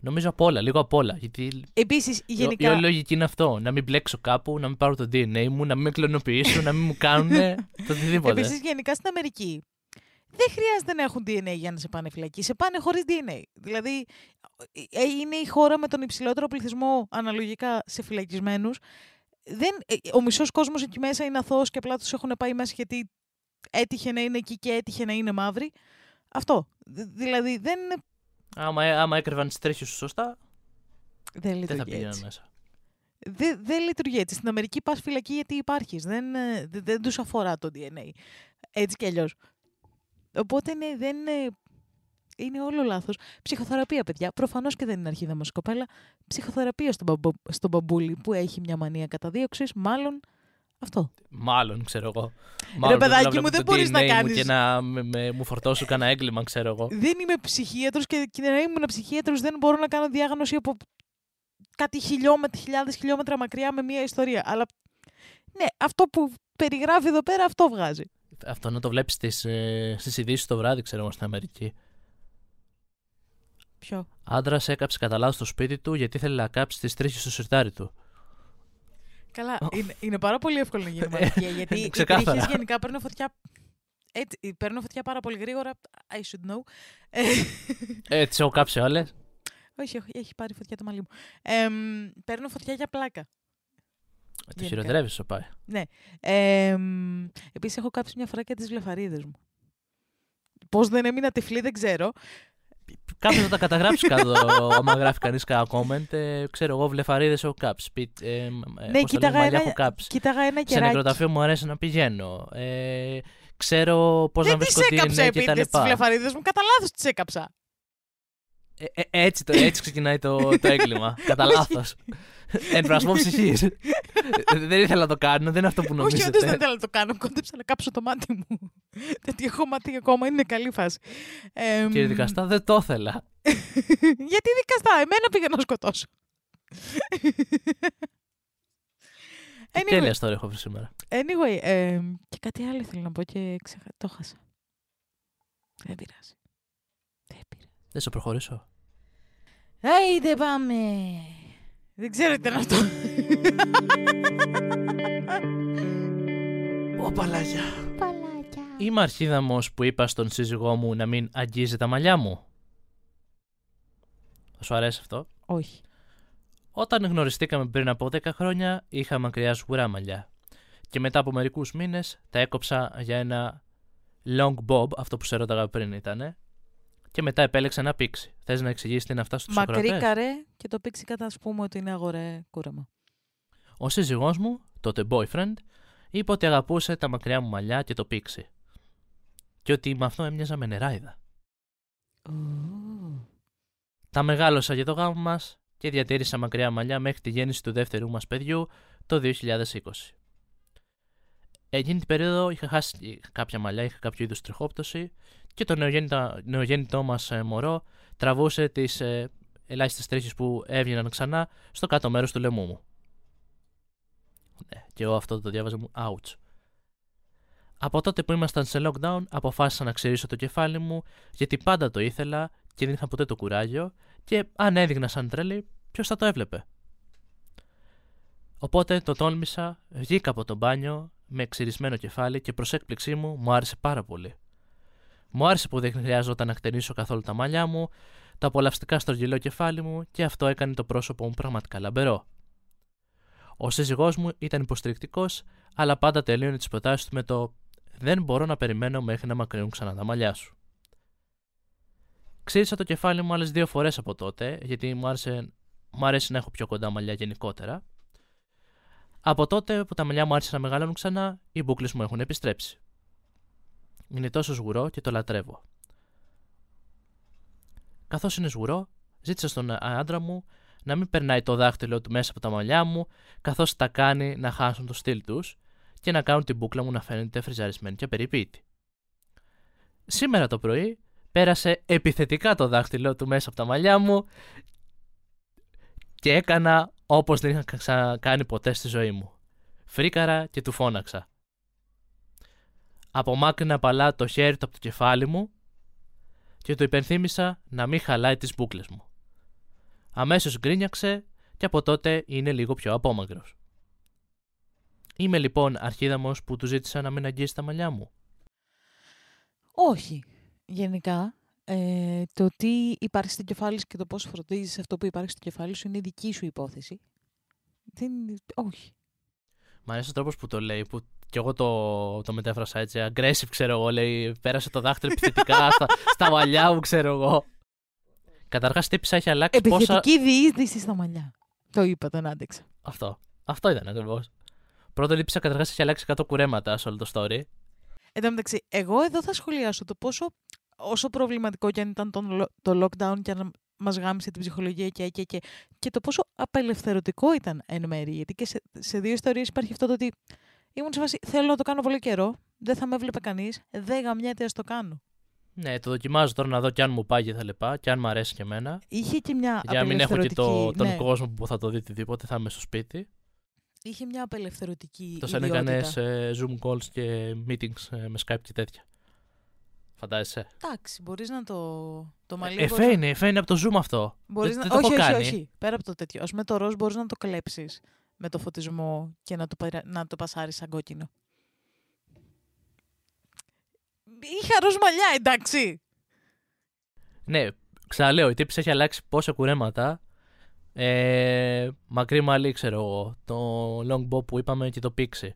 Νομίζω απ' όλα, λίγο απ' όλα. Γιατί Επίσης, η- η γενικά. όλη λογική είναι αυτό. Να μην μπλέξω κάπου, να μην πάρω το DNA μου, να μην με κλωνοποιήσουν, να μην μου κάνουν το οτιδήποτε. Επίσης, γενικά στην Αμερική δεν χρειάζεται να έχουν DNA για να σε πάνε φυλακή. Σε πάνε χωρίς DNA. Δηλαδή, ε, είναι η χώρα με τον υψηλότερο πληθυσμό αναλογικά σε φυλακισμένους. Δεν, ε, ο μισός κόσμος εκεί μέσα είναι αθώος και απλά τους έχουν πάει μέσα γιατί έτυχε να είναι εκεί και έτυχε να είναι μαύροι. Αυτό. Δ- Δηλαδή δεν, Άμα, άμα έκρυβαν τις τρίχε σου σωστά, δεν δεν θα λειτουργεί πήγαιναν έτσι. μέσα. Δεν, δεν λειτουργεί έτσι. Στην Αμερική πας φυλακή γιατί υπάρχεις. Δεν, ε, δεν, δεν τους αφορά το DNA. Έτσι κι αλλιώς. Οπότε ναι, δεν είναι... Είναι όλο λάθος. Ψυχοθεραπεία, παιδιά. Προφανώς και δεν είναι αρχίδα μας η κοπέλα. Ψυχοθεραπεία στον, μπαμπο, στον μπαμπούλι που έχει μια μανία καταδίωξης. Μάλλον αυτό. Μάλλον, ξέρω εγώ. Μάλλον παιδάκι θέλω μου, βλέπω δεν το μπορείς να DNA μου κάνεις- Και να με, με- μου φορτώσουν κανένα έγκλημα, ξέρω εγώ. Δεν είμαι ψυχίατρος και, και να ήμουν ψυχίατρος δεν μπορώ να κάνω διάγνωση από κάτι χιλιόμετρα, χιλιάδες χιλιόμετρα μακριά με μια ιστορία. Αλλά ναι, αυτό που περιγράφει εδώ πέρα αυτό βγάζει. Αυτό να το βλέπεις στις ε, στις ειδήσεις το βράδυ, ξέρω εγώ, στην Αμερική. Ποιο; Άντρας έκαψε κατά λάθος στο σπίτι του γιατί ήθελε να κάψει τις τρίχες στο σιρτάρι του. Καλά, είναι, είναι πάρα πολύ εύκολο να γίνει μαθητεία, γιατί οι Ξεκάθαρα. τρίχες γενικά παίρνουν φωτιά, έτσι, παίρνουν φωτιά πάρα πολύ γρήγορα. I should know. Ε, Ε, τις έχω κάψει όλες; όχι, όχι, έχει πάρει φωτιά το μαλλί μου. Ε, μ, παίρνουν φωτιά για πλάκα. Το Γενικά. χειροτερεύει, σου πάει. Ε, μ, επίσης έχω κάψει μια φορά και τις βλεφαρίδες μου. Πώς δεν έμεινα τυφλή δεν ξέρω. Κάποιος θα τα καταγράψει κάτω, άμα γράφει κανείς κανένα comment. Ε, ξέρω εγώ, βλεφαρίδες έχω κάψει. Πι, ε, ε, πώς το Ναι, κοίταγα λένε, μαλλιά ένα- έχω κάψει. Κοίταγα ένα Σε κεράκι. νεκροταφείο μου αρέσει να πηγαίνω. Ε, ξέρω πώς να Δεν τις βρίσκω έκαψα DNA και τα επίτηδες τις λοιπά. βλεφαρίδες μου, κατά λάθος τις έκαψα. Ε, ε, έτσι, το, έτσι ξεκινάει το, το έγκλημα. Κατά λάθος. Εμφρασμό ψυχής. δεν ήθελα να το κάνω, δεν είναι αυτό που Όχι, όντως δεν νομίζετε. ήθελα να το κάνω. Κόντεψα να κάψω το μάτι μου. Γιατί έχω μάτι ακόμα, είναι καλή φάση. Ε, Κύριε Δικαστά, δεν το ήθελα. Γιατί δικαστά, εμένα πήγα να σκοτώσω. Τι Anyway, τέλεια τώρα έχω βρει σήμερα. anyway ε, και κάτι άλλο ήθελα να πω και ξεχα... το χάσα. Δεν πειράζει. Δεν πειράζει. Δεν σε προχωρήσω. Άιντε πάμε. Δεν ξέρω τι ήταν αυτό. Ω παλάκια. Παλάκια. Είμαι αρχίδαμος που είπα στον σύζυγό μου να μην αγγίζει τα μαλλιά μου. Θα σου αρέσει αυτό; Όχι. Όταν γνωριστήκαμε πριν από 10 χρόνια, είχα μακριά σγουρά μαλλιά. Και μετά από μερικούς μήνες τα έκοψα για ένα long bob, αυτό που σε ρώταγα πριν ήτανε. Και μετά επέλεξα ένα πίξι. Θες να εξηγήσεις τι είναι αυτά στους Μακρύ ακροατές; καρέ και το πήξει κατά ας πούμε ότι είναι αγορέ κούραμα. Ο σύζυγός μου, τότε boyfriend, είπε ότι αγαπούσε τα μακριά μου μαλλιά και το πίξι. Και ότι με αυτό έμοιαζα με νεράιδα. Τα μεγάλωσα για το γάμο μας και διατήρησα μακριά μαλλιά μέχρι τη γέννηση του δεύτερου μας παιδιού το 2020. Εκείνη την περίοδο είχα χάσει κάποια μαλλιά, είχα κάποιο είδους τριχόπτωση και το νεογέννητο, νεογέννητό μας ε, μωρό τραβούσε τις ε, ελάχιστες τρίχες που έβγαιναν ξανά στο κάτω μέρος του λαιμού μου. Ναι, και εγώ αυτό το διάβαζα μου, ouch. Από τότε που ήμασταν σε lockdown, αποφάσισα να ξυρίσω το κεφάλι μου, γιατί πάντα το ήθελα και δεν είχα ποτέ το κουράγιο, και αν έδειχνα σαν τρέλη, ποιος θα το έβλεπε. Οπότε το τόλμησα, βγήκα από το μπάνιο, με ξυρισμένο κεφάλι και προς έκπληξή μου μου άρεσε πάρα πολύ. Μου άρεσε που δεν χρειάζονταν να χτενίσω καθόλου τα μαλλιά μου, τα απολαυστικά στρογγυλό κεφάλι μου και αυτό έκανε το πρόσωπό μου πραγματικά λαμπερό. Ο σύζυγός μου ήταν υποστηρικτικός, αλλά πάντα τελείωνε τις προτάσεις του με το Δεν μπορώ να περιμένω μέχρι να μακρύνουν ξανά τα μαλλιά σου. Ξύρισα το κεφάλι μου άλλες δύο φορές από τότε, γιατί μου άρεσε, μου άρεσε να έχω πιο κοντά μαλλιά γενικότερα. Από τότε που τα μαλλιά μου άρχισαν να μεγαλώνουν ξανά, οι μπουκλε μου έχουν επιστρέψει. Είναι τόσο σγουρό και το λατρεύω. Καθώς είναι σγουρό, ζήτησα στον άντρα μου να μην περνάει το δάχτυλο του μέσα από τα μαλλιά μου, καθώς τα κάνει να χάσουν το στυλ τους και να κάνουν την μπουκλα μου να φαίνεται φριζαρισμένη και περιποιητή. Σήμερα το πρωί πέρασε επιθετικά το δάχτυλο του μέσα από τα μαλλιά μου και έκανα όπως δεν είχα ξανακάνει ποτέ στη ζωή μου. Φρίκαρα και του φώναξα. Απομάκρυνα παλά το χέρι του από το κεφάλι μου και του υπενθύμησα να μην χαλάει τις μπούκλες μου. Αμέσως γκρίνιαξε και από τότε είναι λίγο πιο απόμακρος. Είμαι λοιπόν αρχίδαμος που του ζήτησα να μην αγγίσει τα μαλλιά μου. Όχι. Γενικά, ε, το τι υπάρχει στο κεφάλι σου και το πώς φροντίζεις αυτό που υπάρχει στο κεφάλι σου είναι η δική σου υπόθεση. Δεν, όχι. Μ' αρέσει ο τρόπος που το λέει, που κι εγώ το, το μετέφρασα έτσι. Aggressive, ξέρω εγώ. Λέει, πέρασε το δάχτυλο επιθετικά στα, στα μαλλιά μου, ξέρω εγώ. Καταρχάς, τύπησα έχει αλλάξει Επιθετική πόσα. διείσδυση στα μαλλιά. Το είπα, τον άντεξα. Αυτό. Αυτό ήταν ακριβώς. Πρώτον, λείψα καταρχάς έχει αλλάξει 100 κουρέματα σε όλο το story. Εν τω μεταξύ, εγώ εδώ θα σχολιάσω το πόσο όσο προβληματικό και αν ήταν το, το lockdown και αν μας γάμισε την ψυχολογία και, και, και, και το πόσο απελευθερωτικό ήταν εν μέρη. Γιατί και σε, σε δύο ιστορίες υπάρχει αυτό το ότι ήμουν σε φάση θέλω να το κάνω πολύ καιρό, δεν θα με έβλεπε κανείς, δεν γαμιέται ας το κάνω. Ναι, το δοκιμάζω τώρα να δω και αν μου πάει και θα λεπά και αν μου αρέσει και εμένα. Είχε και μια Για να μην έχω και το, απελευθερωτική- τον ναι, κόσμο που θα το δει οτιδήποτε, θα είμαι στο σπίτι. Είχε μια απελευθερωτική Το σαν ιδιότητα. έκανε σε Zoom calls και meetings ε, με Skype και τέτοια. Φαντάζεσαι; Εντάξει, μπορείς να το, το μαλλί... Ε, μπορείς εφέ να- είναι, εφέ είναι από το Zoom αυτό. Μπορείς δεν, να... δεν το όχι, έχω όχι, κάνει. όχι. Πέρα από το τέτοιο. Ας με το ροζ μπορείς να το κλέψεις με το φωτισμό και να το, παρα- να το πασάρεις σαν κόκκινο. Είχα ροζ μαλλιά, εντάξει. Ναι, ξαναλέω, η τύπισσα έχει αλλάξει πόσα κουρέματα. Ε, μακρύ μαλλί, ξέρω εγώ. Το long bob που είπαμε και το pixie.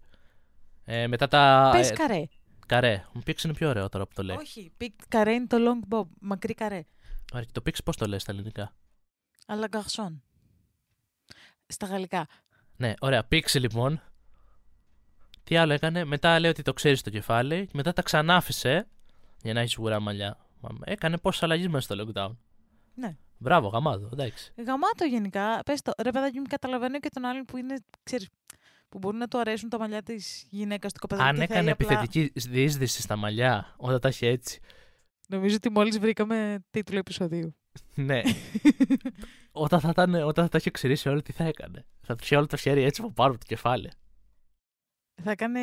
Ε, μετά τα. Πες ε, καρέ. Καρέ. Ο pixie είναι πιο ωραίο τώρα που το λέει. Όχι, πικ, καρέ είναι το long bob, μακρύ καρέ. Ωραία, και το pixie πώς το λέει στα ελληνικά; Αλά γκαρσόν. Στα γαλλικά. Ναι, ωραία. Pixie λοιπόν. Τι άλλο έκανε; Μετά λέει ότι το ξέρεις στο κεφάλι. Και μετά τα ξανάφησε για να έχεις σιγουρά μαλλιά. Μα, Έκανε πόσες αλλαγές μέσα στο lockdown. Ναι. Μπράβο, γαμάδο. Εντάξει. Γαμάτο γενικά. Πες το, ρε παιδάκι μου, καταλαβαίνω και τον άλλον που είναι, ξέρεις, που μπορεί να του αρέσουν τα μαλλιά της γυναίκας του κοπεδάκι. Αν και έκανε θέλει απλά- επιθετική διείσδυση στα μαλλιά όταν τα έχει έτσι. Νομίζω ότι μόλις βρήκαμε τίτλο επεισοδίου. Ναι. όταν, θα ήταν, όταν θα τα είχε ξηρίσει όλο, τι θα έκανε; Θα τους είχε όλο το χέρι έτσι από πάνω από το κεφάλι. Θα έκανε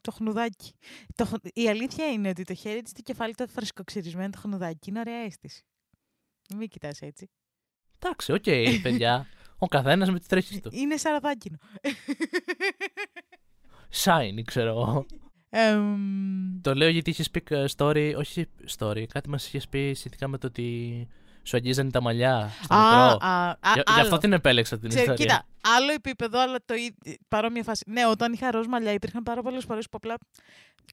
το χνουδάκι. Το, χ- η αλήθεια είναι ότι το χέρι της, το κεφάλι το φρεσκοξυρισμένο το χνουδάκι είναι ωραία αίσθηση. Μην κοιτάς έτσι. Εντάξει, οκ, παιδιά. Ο καθένας με τι τρέχει του. Είναι σαραδάκινο. Shiny, ξέρω εγώ. Εμ, Το λέω γιατί είχες πει ε, story, όχι story, κάτι μας είχες πει σχετικά με το ότι σου αγγίζανε τα μαλλιά στο α, μετρό. α, α, Γι' γι' άλλο. αυτό την επέλεξα την Ξέρει, ιστορία. κοίτα, άλλο επίπεδο, αλλά το ίδιο, παρόμοια φάση. Ναι, όταν είχα ροζ μαλλιά, υπήρχαν πάρα πολλές φορές που απλά.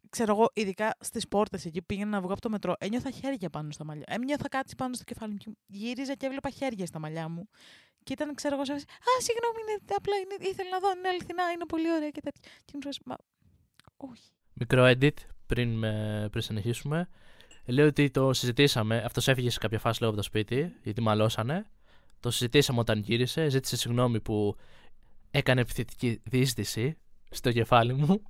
Ξέρω εγώ, ειδικά στις πόρτες εκεί πήγαινα να βγω από το μετρό, ένιωθα χέρια πάνω στα μαλλιά. Ένιωθα κάτι πάνω στο κεφάλι μου. και Γύριζα και έβλεπα χέρια στα μαλλιά μου. Και ήταν, ξέρω εγώ, σε φάση, Α, συγγνώμη, είναι, απλά είναι, ήθελα να δω, είναι αληθινά, είναι πολύ ωραία και τέτοια. Και μου σου Μα. Όχι. Μικρό edit πριν, με, πριν συνεχίσουμε. Λέω ότι το συζητήσαμε. Αυτός έφυγε σε κάποια φάση λόγω από το σπίτι, γιατί μαλώσανε. Το συζητήσαμε όταν γύρισε. Ζήτησε συγγνώμη που έκανε επιθετική διείσδυση στο κεφάλι μου.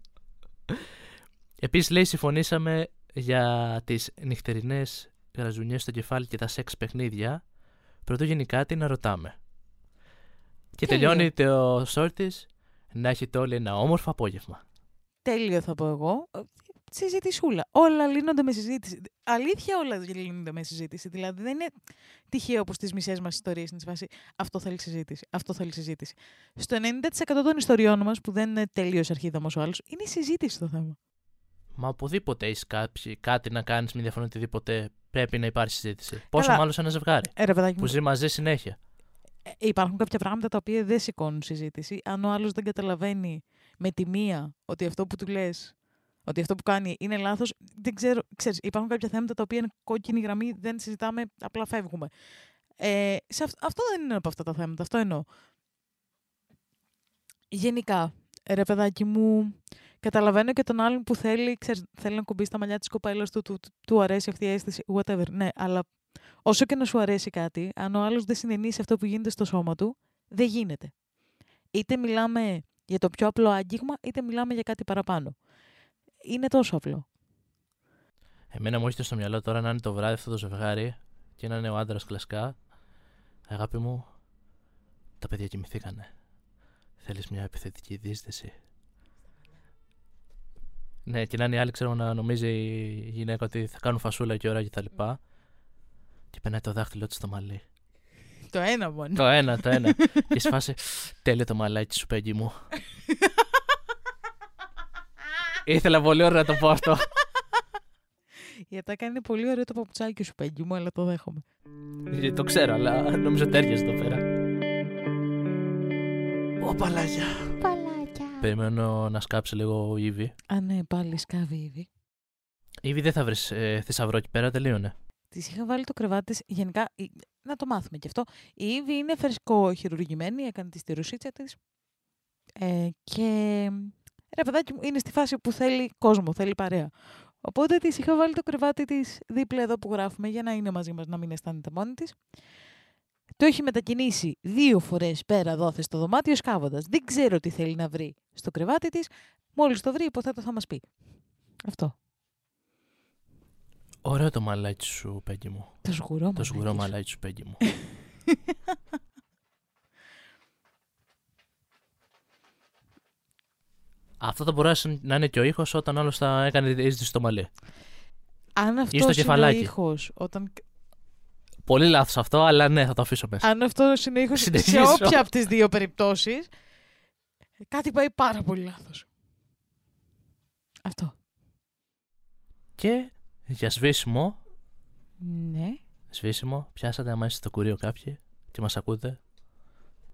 Επίσης, λέει, συμφωνήσαμε για τις νυχτερινές γραζουνιές στο κεφάλι και τα σεξ παιχνίδια. Πρωτού γίνει κάτι να ρωτάμε. Και Τέλειο. τελειώνει το short της να έχετε όλοι ένα όμορφο απόγευμα. Τέλειο θα πω εγώ. Ε, συζητησούλα. Όλα λύνονται με συζήτηση. Αλήθεια όλα λύνονται με συζήτηση. Δηλαδή δεν είναι τυχαίο όπω τι μισές μας ιστορίες είναι στη φάση αυτό θέλει συζήτηση, αυτό θέλει συζήτηση. Στο 90% των ιστοριών μας, που δεν είναι τελείως αρχίδαμος ο άλλος, είναι η συζήτηση το θέμα. Μα οπουδήποτε έχεις κάτι να κάνεις με διαφωνία οτιδήποτε, πρέπει να υπάρχει συζήτηση. Πόσο Καλά. μάλλον σε ένα ζευγάρι Ε, ρε, παιδάκι που μου, ζει μαζί συνέχεια. Ε, υπάρχουν κάποια πράγματα τα οποία δεν σηκώνουν συζήτηση. Αν ο άλλος δεν καταλαβαίνει με τη μία ότι αυτό που του λες, ότι αυτό που κάνει είναι λάθος, δεν ξέρω. Ξέρεις, υπάρχουν κάποια θέματα τα οποία είναι κόκκινη γραμμή, δεν συζητάμε, απλά φεύγουμε. Ε, σε αυ- αυτό δεν είναι από αυτά τα θέματα, αυτό εννοώ. Γενικά, ρε παιδάκι μου, καταλαβαίνω και τον άλλον που θέλει, ξέρεις, θέλει να κουμπίσει τα μαλλιά της κοπέλας του, του, του, του αρέσει αυτή η αίσθηση, whatever. Ναι, αλλά όσο και να σου αρέσει κάτι, αν ο άλλος δεν συνενείς σε αυτό που γίνεται στο σώμα του, δεν γίνεται. Είτε μιλάμε για το πιο απλό άγγιγμα, είτε μιλάμε για κάτι παραπάνω. Είναι τόσο απλό. Εμένα μου έρχεται στο μυαλό τώρα να είναι το βράδυ αυτό το ζευγάρι και να είναι ο άντρας κλασικά. Αγάπη μου, τα παιδιά κοιμηθήκανε. Θέλεις μια επιθετική δίσδυση; Ναι, και να είναι η άλλη, ξέρω να νομίζει η γυναίκα ότι θα κάνουν φασούλα και ώρα και τα λοιπά. Και περνάει το δάχτυλό της στο μαλλί. Το ένα μόνο. το ένα, το ένα. και σφάσει. Τέλειο το μαλάκι σου, πέγγι μου. Ήθελα πολύ ωραία να το πω αυτό. Γιατί έκανε πολύ ωραίο το παπουτσάκι σου, Πέγγι μου, αλλά το δέχομαι. Ε, το ξέρω, αλλά νομίζω ότι έρχεσαι εδώ πέρα. Ω, παλάκια. Παλάκια. Περιμένω να σκάψει λίγο ο Ήβη. Α, ναι, πάλι σκάβει ήδη. Ήβη δεν θα βρεις ε, θησαυρό εκεί πέρα, τελείωνε. Τη είχα βάλει το κρεβάτι της, γενικά, η- να το μάθουμε και αυτό. Η Ήβη είναι φρεσκό χειρουργημένη, έκανε τη στηρουσίτσα της. Ε, και ρε παιδάκι μου, είναι στη φάση που θέλει κόσμο, θέλει παρέα. Οπότε της είχα βάλει το κρεβάτι της δίπλα εδώ που γράφουμε για να είναι μαζί μας, να μην αισθάνεται μόνη της. Το έχει μετακινήσει δύο φορές πέρα δόθε στο δωμάτιο σκάβοντας. Δεν ξέρω τι θέλει να βρει στο κρεβάτι της. Μόλις το βρει, υποθέτω θα μας πει. Αυτό. Ωραίο το μαλάκι σου, Πέγγι μου. Το σγουρό Το σγουρό μαλάκι σου. μαλάκι σου, Πέγγι μου. Αυτό θα μπορούσε να είναι και ο ήχος όταν άλλος θα έκανε είσδυση στο μαλλί. Αν αυτό στο είναι ο κεφαλάκι. ήχος, όταν... Πολύ λάθος αυτό, αλλά ναι, θα το αφήσω μέσα. αν αυτός είναι ο ήχος σε Συνεχίζω. όποια από τις δύο περιπτώσεις, κάτι πάει πάρα πολύ λάθος. Αυτό. Και για σβήσιμο, Ναι. σβήσιμο, πιάσατε άμα είστε στο κουρίο κάποιοι και μας ακούτε.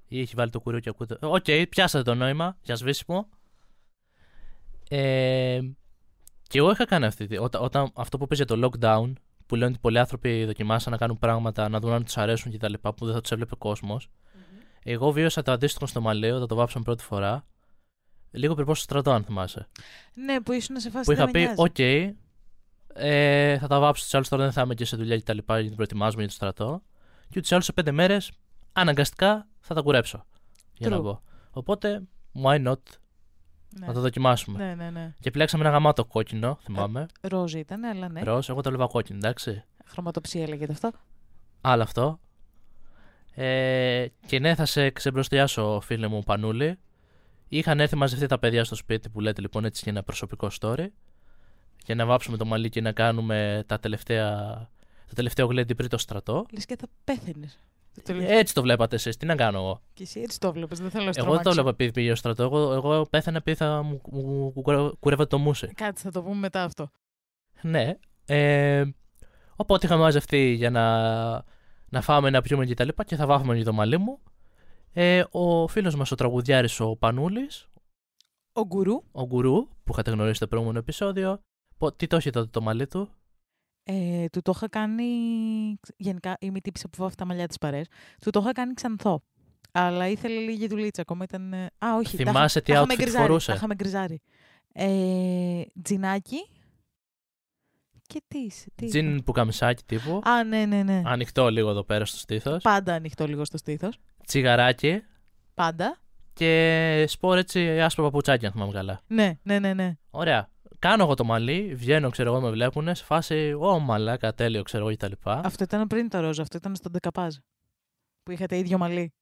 Ή έχει βάλει το κουρίο και ακούτε. Οκ, πιάσατε το νόημα για σβήσιμο. Ε, και εγώ είχα κάνει αυτή. τη- Όταν, όταν αυτό που παίζει για το lockdown, που λένε ότι πολλοί άνθρωποι δοκιμάσαν να κάνουν πράγματα, να δουν αν τους αρέσουν κτλ. που δεν θα τους έβλεπε κόσμος. Εγώ βίωσα το αντίστοιχο στο Μαλέο, όταν το βάψαμε πρώτη φορά. Λίγο πριν πάω στο στρατό, αν θυμάσαι. Ναι, που ήσουν σε φάση που είχα δεν με πει, νοιάζει. οκ, ε, θα τα βάψω τους άλλους τώρα δεν θα είμαι και σε δουλειά και τα λοιπά, γιατί προετοιμάζουμε για το στρατό. Και ούτω ή άλλω σε πέντε μέρες αναγκαστικά θα τα κουρέψω. Για να True. πω. Οπότε, why not; Ναι. να το δοκιμάσουμε. ναι, ναι, ναι. Και επιλέξαμε ένα γαμάτο κόκκινο, θυμάμαι. Ροζ ήταν, αλλά ναι. Ροζ, εγώ το βλέπα κόκκινο, εντάξει. Χρωματοψία λέγεται αυτό. Άλλο αυτό. Ε, και ναι, θα σε ξεμπροστιάσω, φίλε μου Πανούλη. Είχαν έρθει μαζευτεί τα παιδιά στο σπίτι που λέτε λοιπόν έτσι για ένα προσωπικό story. Για να βάψουμε το μαλλί και να κάνουμε τα τελευταία, το τελευταίο γλέντι πριν το στρατό. Λες και θα πέθαινες. Ε, Έτσι το βλέπατε εσείς, τι να κάνω εγώ; Και εσύ έτσι το βλέπεις, δεν θέλω να Εγώ δεν το στρομάξω. βλέπα επειδή πήγε στο στρατό. Εγώ, εγώ πέθανα επειδή θα μου, μου, μου κουρεύα το μουσι. Κάτσε, θα το πούμε μετά αυτό. Ναι. Ε, οπότε είχαμε μαζευτεί για να, να φάμε, να πιούμε και τα λοιπά και θα βάφουμε για το μαλλί μου. Ε, ο φίλος μας ο τραγουδιάρης ο Πανούλης, Ο γκουρού ο Γκουρού, που είχατε γνωρίσει στο προηγούμενο επεισόδιο, πο- τι το έχει τότε το μαλλί του; Ε, του το είχα κάνει. Γενικά, είμαι η τύψη που βάφει τα μαλλιά της παρέ. Του το είχα κάνει ξανθό. Αλλά ήθελε λίγη δουλίτσα ακόμα. Ήταν... ε, Α, όχι. τα Θυμάσαι είχα- τι τα είχαμε outfit γκριζάρει, φορούσε; Τα είχαμε γκριζάρει. Ε, τζινάκι. Και τι. τι είχα; Τζιν που καμισάκι τύπου. Α, ναι, ναι, ναι. Ανοιχτό λίγο εδώ πέρα στο στήθος. Πάντα ανοιχτό λίγο στο στήθος. Τσιγαράκι. Πάντα. Και σπορ έτσι άσπρο παπουτσάκι, αν θυμάμαι καλά. Ναι, ναι, ναι, ναι. Ωραία. Κάνω εγώ το μαλλί, βγαίνω, ξέρω εγώ, με βλέπουν, σε φάση, Ω, μαλάκα, τέλειο, ξέρω εγώ κτλ. Αυτό ήταν πριν το ροζ, αυτό ήταν στον Ντεκαπάζ. Που είχατε ίδιο μαλλί.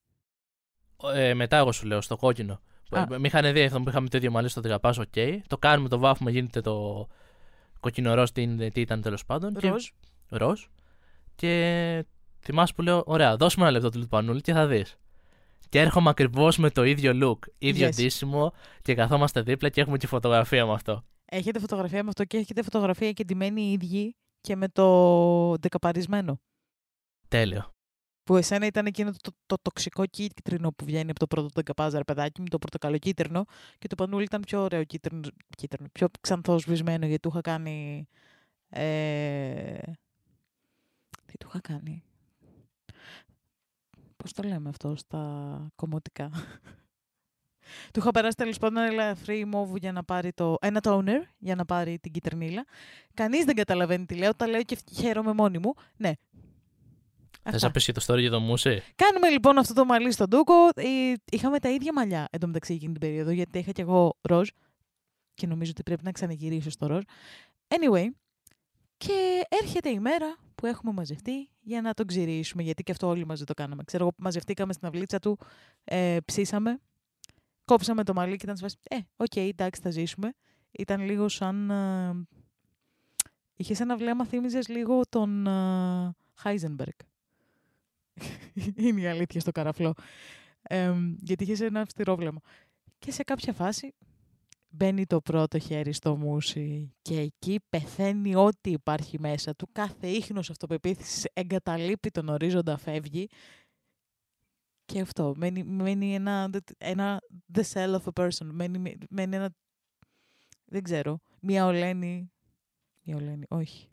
Ε, μετά εγώ σου λέω, στο κόκκινο. Α. Ε, Με είχαν δει αυτό που είχαμε το ίδιο μαλλί στο 10 οκ. Το κάνουμε, το βάφουμε, γίνεται το, Κοκκινοροζ τι, τι ήταν τέλος πάντων. και- Ροζ. ροζ. Και θυμάσαι που λέω: Ωραία, δώσουμε ένα λεπτό του Λουτπανούλη και θα δεις. Και έρχομαι ακριβώς με το ίδιο look, ίδιο Yes. ντύσιμο και καθόμαστε δίπλα και έχουμε και φωτογραφία με αυτό. Έχετε φωτογραφία με αυτό και έχετε φωτογραφία και ντυμένοι οι ίδιοι και με το δεκαπαρισμένο. Τέλειο. Που εσένα ήταν εκείνο το, το, το τοξικό κίτρινο που βγαίνει από το πρώτο δεκαπάζαρ παιδάκι με το πορτοκαλοκίτρινο και το πανούλι ήταν πιο ωραίο κίτρινο, κίτρινο πιο ξανθό σβησμένο γιατί του είχα κάνει. Ε, τι του είχα κάνει. Πώς το λέμε αυτό στα κομμωτικά; Του είχα περάσει τέλος πάντων ένα ελαφρύ μόβου για να πάρει το. ένα toner για να πάρει την κυτρινίλα. Κανείς δεν καταλαβαίνει τι λέω. Τα λέω και χαίρομαι μόνη μου. Ναι. Θες Αυτά. να πεις και το story για το μουσι. Κάνουμε λοιπόν αυτό το μαλλί στον Τούκο. Ε, Είχαμε τα ίδια μαλλιά εντωμεταξύ εκείνη την περίοδο, γιατί είχα κι εγώ ροζ και νομίζω ότι πρέπει να ξαναγυρίσω στο ροζ. Anyway, και έρχεται η μέρα που έχουμε μαζευτεί για να τον ξυρίσουμε, γιατί και αυτό όλοι μαζί το κάναμε. Ξέρω εγώ, μαζευτήκαμε στην αυλίτσα του, ε, ψήσαμε, κόψαμε το μαλλί και ήταν σε φάση, ε, οκ, εντάξει, θα ζήσουμε. Ήταν λίγο σαν... Ε, είχε ένα βλέμμα, θύμιζες λίγο τον ε, Heisenberg. Είναι η αλήθεια στο καραφλό. Ε, γιατί είχες ένα αυστηρό βλέμμα. Και σε κάποια φάση μπαίνει το πρώτο χέρι στο μουσι και εκεί πεθαίνει ό,τι υπάρχει μέσα του. Κάθε ίχνος αυτοπεποίθησης εγκαταλείπει τον ορίζοντα, φεύγει. Και αυτό, μένει, μένει ένα, ένα the cell of a person. Μένει, μένει ένα, δεν ξέρω, μία ολένη, μία ολένη, όχι.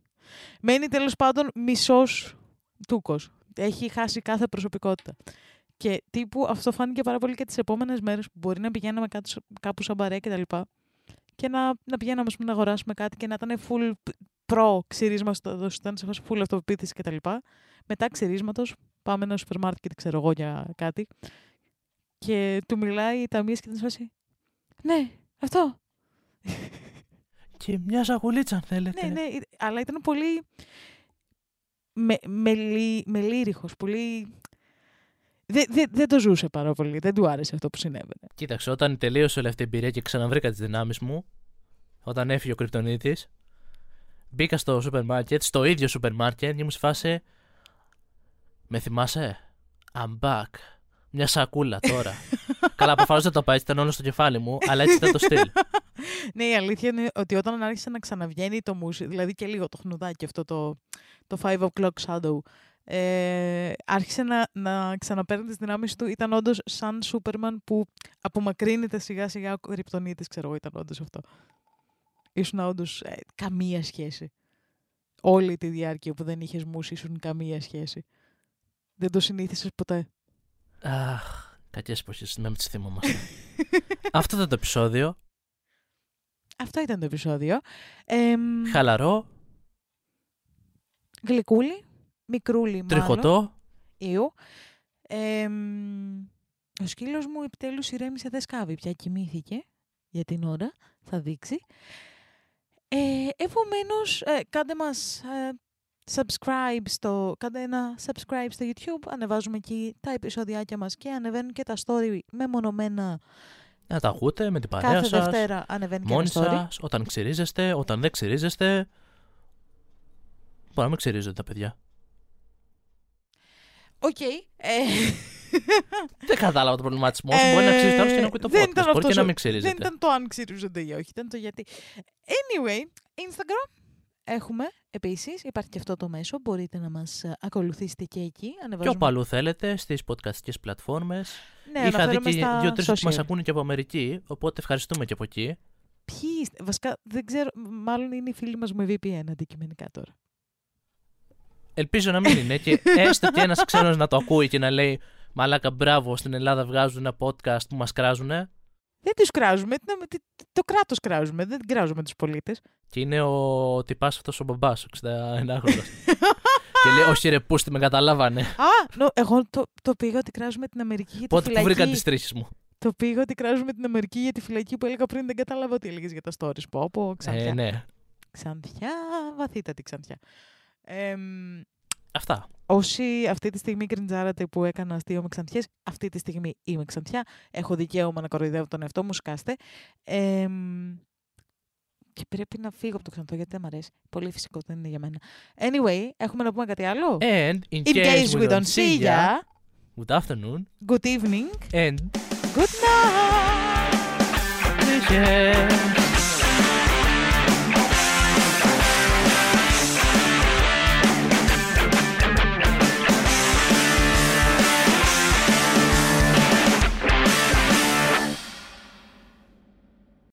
Μένει τέλος πάντων μισός τούκος. Έχει χάσει κάθε προσωπικότητα. Και τύπου αυτό φάνηκε πάρα πολύ και τις επόμενες μέρες που μπορεί να πηγαίναμε κάτω, σε- κάπου σαν μπαρέ και τα λοιπά. Και να, να πηγαίναμε ας πούμε, να αγοράσουμε κάτι και να ήταν full προ ξυρίσμα στο ήταν σε φάση full αυτοπεποίθηση και τα λοιπά. Μετά ξυρίσματος πάμε ένα σούπερ μάρκετ, ξέρω εγώ για κάτι. Και του μιλάει η ταμεία και ήταν σε φάση. Ναι, αυτό. Και μια σαγουλίτσα, αν θέλετε. Ναι, ναι, ε, αλλά ήταν πολύ με, μελί, μελήρυχος, πολύ... Δεν δε, δεν το ζούσε πάρα πολύ, δεν του άρεσε αυτό που συνέβαινε. Κοίταξε, όταν τελείωσε όλη αυτή η εμπειρία και ξαναβρήκα τις δυνάμεις μου, όταν έφυγε ο Κρυπτονίτης, μπήκα στο σούπερ μάρκετ, στο ίδιο σούπερ μάρκετ και ήμουν σε φάση. Με θυμάσαι; I'm back. Μια σακούλα τώρα. Καλά, προφανώς δεν το πάει, ήταν όλο στο κεφάλι μου, αλλά έτσι ήταν το στυλ. ναι, η αλήθεια είναι ότι όταν άρχισε να ξαναβγαίνει το μουσι, δηλαδή και λίγο το χνουδάκι αυτό το, το 5 o'clock shadow, ε, άρχισε να, να ξαναπαίρνει τις δυνάμεις του. Ήταν όντως σαν Σούπερμαν που απομακρύνεται σιγά σιγά ο κρυπτονίτης, ξέρω εγώ, ήταν όντως αυτό. Ήσουν όντως καμία σχέση. Όλη τη διάρκεια που δεν είχες μουσι ήσουν καμία σχέση. Δεν το συνήθισες ποτέ. Αχ, κακές εποχές. Με τις θυμόμαστε. Αυτό ήταν το επεισόδιο. Αυτό ήταν το επεισόδιο. Ε, Χαλαρό, γλυκούλι, μικρούλι μάλλον. τριχωτό. Ιου. Ε, μ, ο σκύλος μου επιτέλους ηρέμησε, δεν σκάβει πια, κοιμήθηκε για την ώρα, θα δείξει. Ε, επομένως, ε, κάντε μας ε, subscribe στο, κάντε ένα subscribe στο YouTube, ανεβάζουμε εκεί τα επεισοδιάκια μας και ανεβαίνουν και τα story μεμονωμένα Να τα ακούτε με την παρέα κάθε σας. Δευτέρα ανεβαίνει και Μόνοι ένα story. σας, όταν ξυρίζεστε, όταν δεν ξυρίζεστε. Μπορεί να μην ξυρίζετε τα παιδιά. Οκ. ε, δεν κατάλαβα το προβληματισμό σου. Μπορεί να ξυρίζετε άλλος και να ακούει το δεν podcast. ήταν Μπορεί αυτός και να ο- μην ξυρίζετε. Δεν ήταν το αν ξυρίζονται ή όχι, ήταν το γιατί. Anyway, Instagram έχουμε επίσης, υπάρχει και αυτό το μέσο, μπορείτε να μας ε, ακολουθήσετε και εκεί. Και Ανεβάζουμε... όπου αλλού θέλετε, στις podcastικές πλατφόρμες. Ναι, Είχα δει αναφέρομαι και στα δύο-τρεις που social. μας ακούνε και από Αμερική, οπότε ευχαριστούμε και από εκεί. Ποιοι είστε, βασικά δεν ξέρω, μάλλον είναι οι φίλοι μας με VPN αντικειμενικά τώρα. Ελπίζω να μην είναι και έστω και ένας ξένος να το ακούει και να λέει Μαλάκα, μπράβο, στην Ελλάδα βγάζουν ένα podcast που μας κράζουνε. Δεν τους κράζουμε, τι- τι- το κράτος κράζουμε, δεν κράζουμε τους πολίτες. Και είναι ο τυπάς αυτός ο μπαμπάς, ο 61χρονο. και λέει: Όχι, ρε, πούστη, με καταλάβανε. Α, νο, εγώ το, το πήγα ότι κράζουμε την Αμερική για τη Πότε που φυλακή. βρήκα τις τρίχε μου. Το πήγα ότι κράζουμε την Αμερική για τη φυλακή που έλεγα πριν, δεν κατάλαβα τι έλεγες για τα stories. Πω, πω, ξανθιά. Ε, ναι. Ξανθιά, βαθύτατη ξανθιά. Εμ, Αυτά. Όσοι αυτή τη στιγμή κριντζάρατε που έκανα αστείο με ξανθιές, αυτή τη στιγμή είμαι ξανθιά. Έχω δικαίωμα να κοροϊδεύω τον εαυτό μου, σκάστε. Εμ, Και πρέπει να φύγω από το ξανθό γιατί δεν μ' αρέσει. Πολύ φυσικό δεν είναι για μένα. Anyway, έχουμε να πούμε κάτι άλλο. And in, In case we don't see ya, good afternoon good evening, and good night. Vision.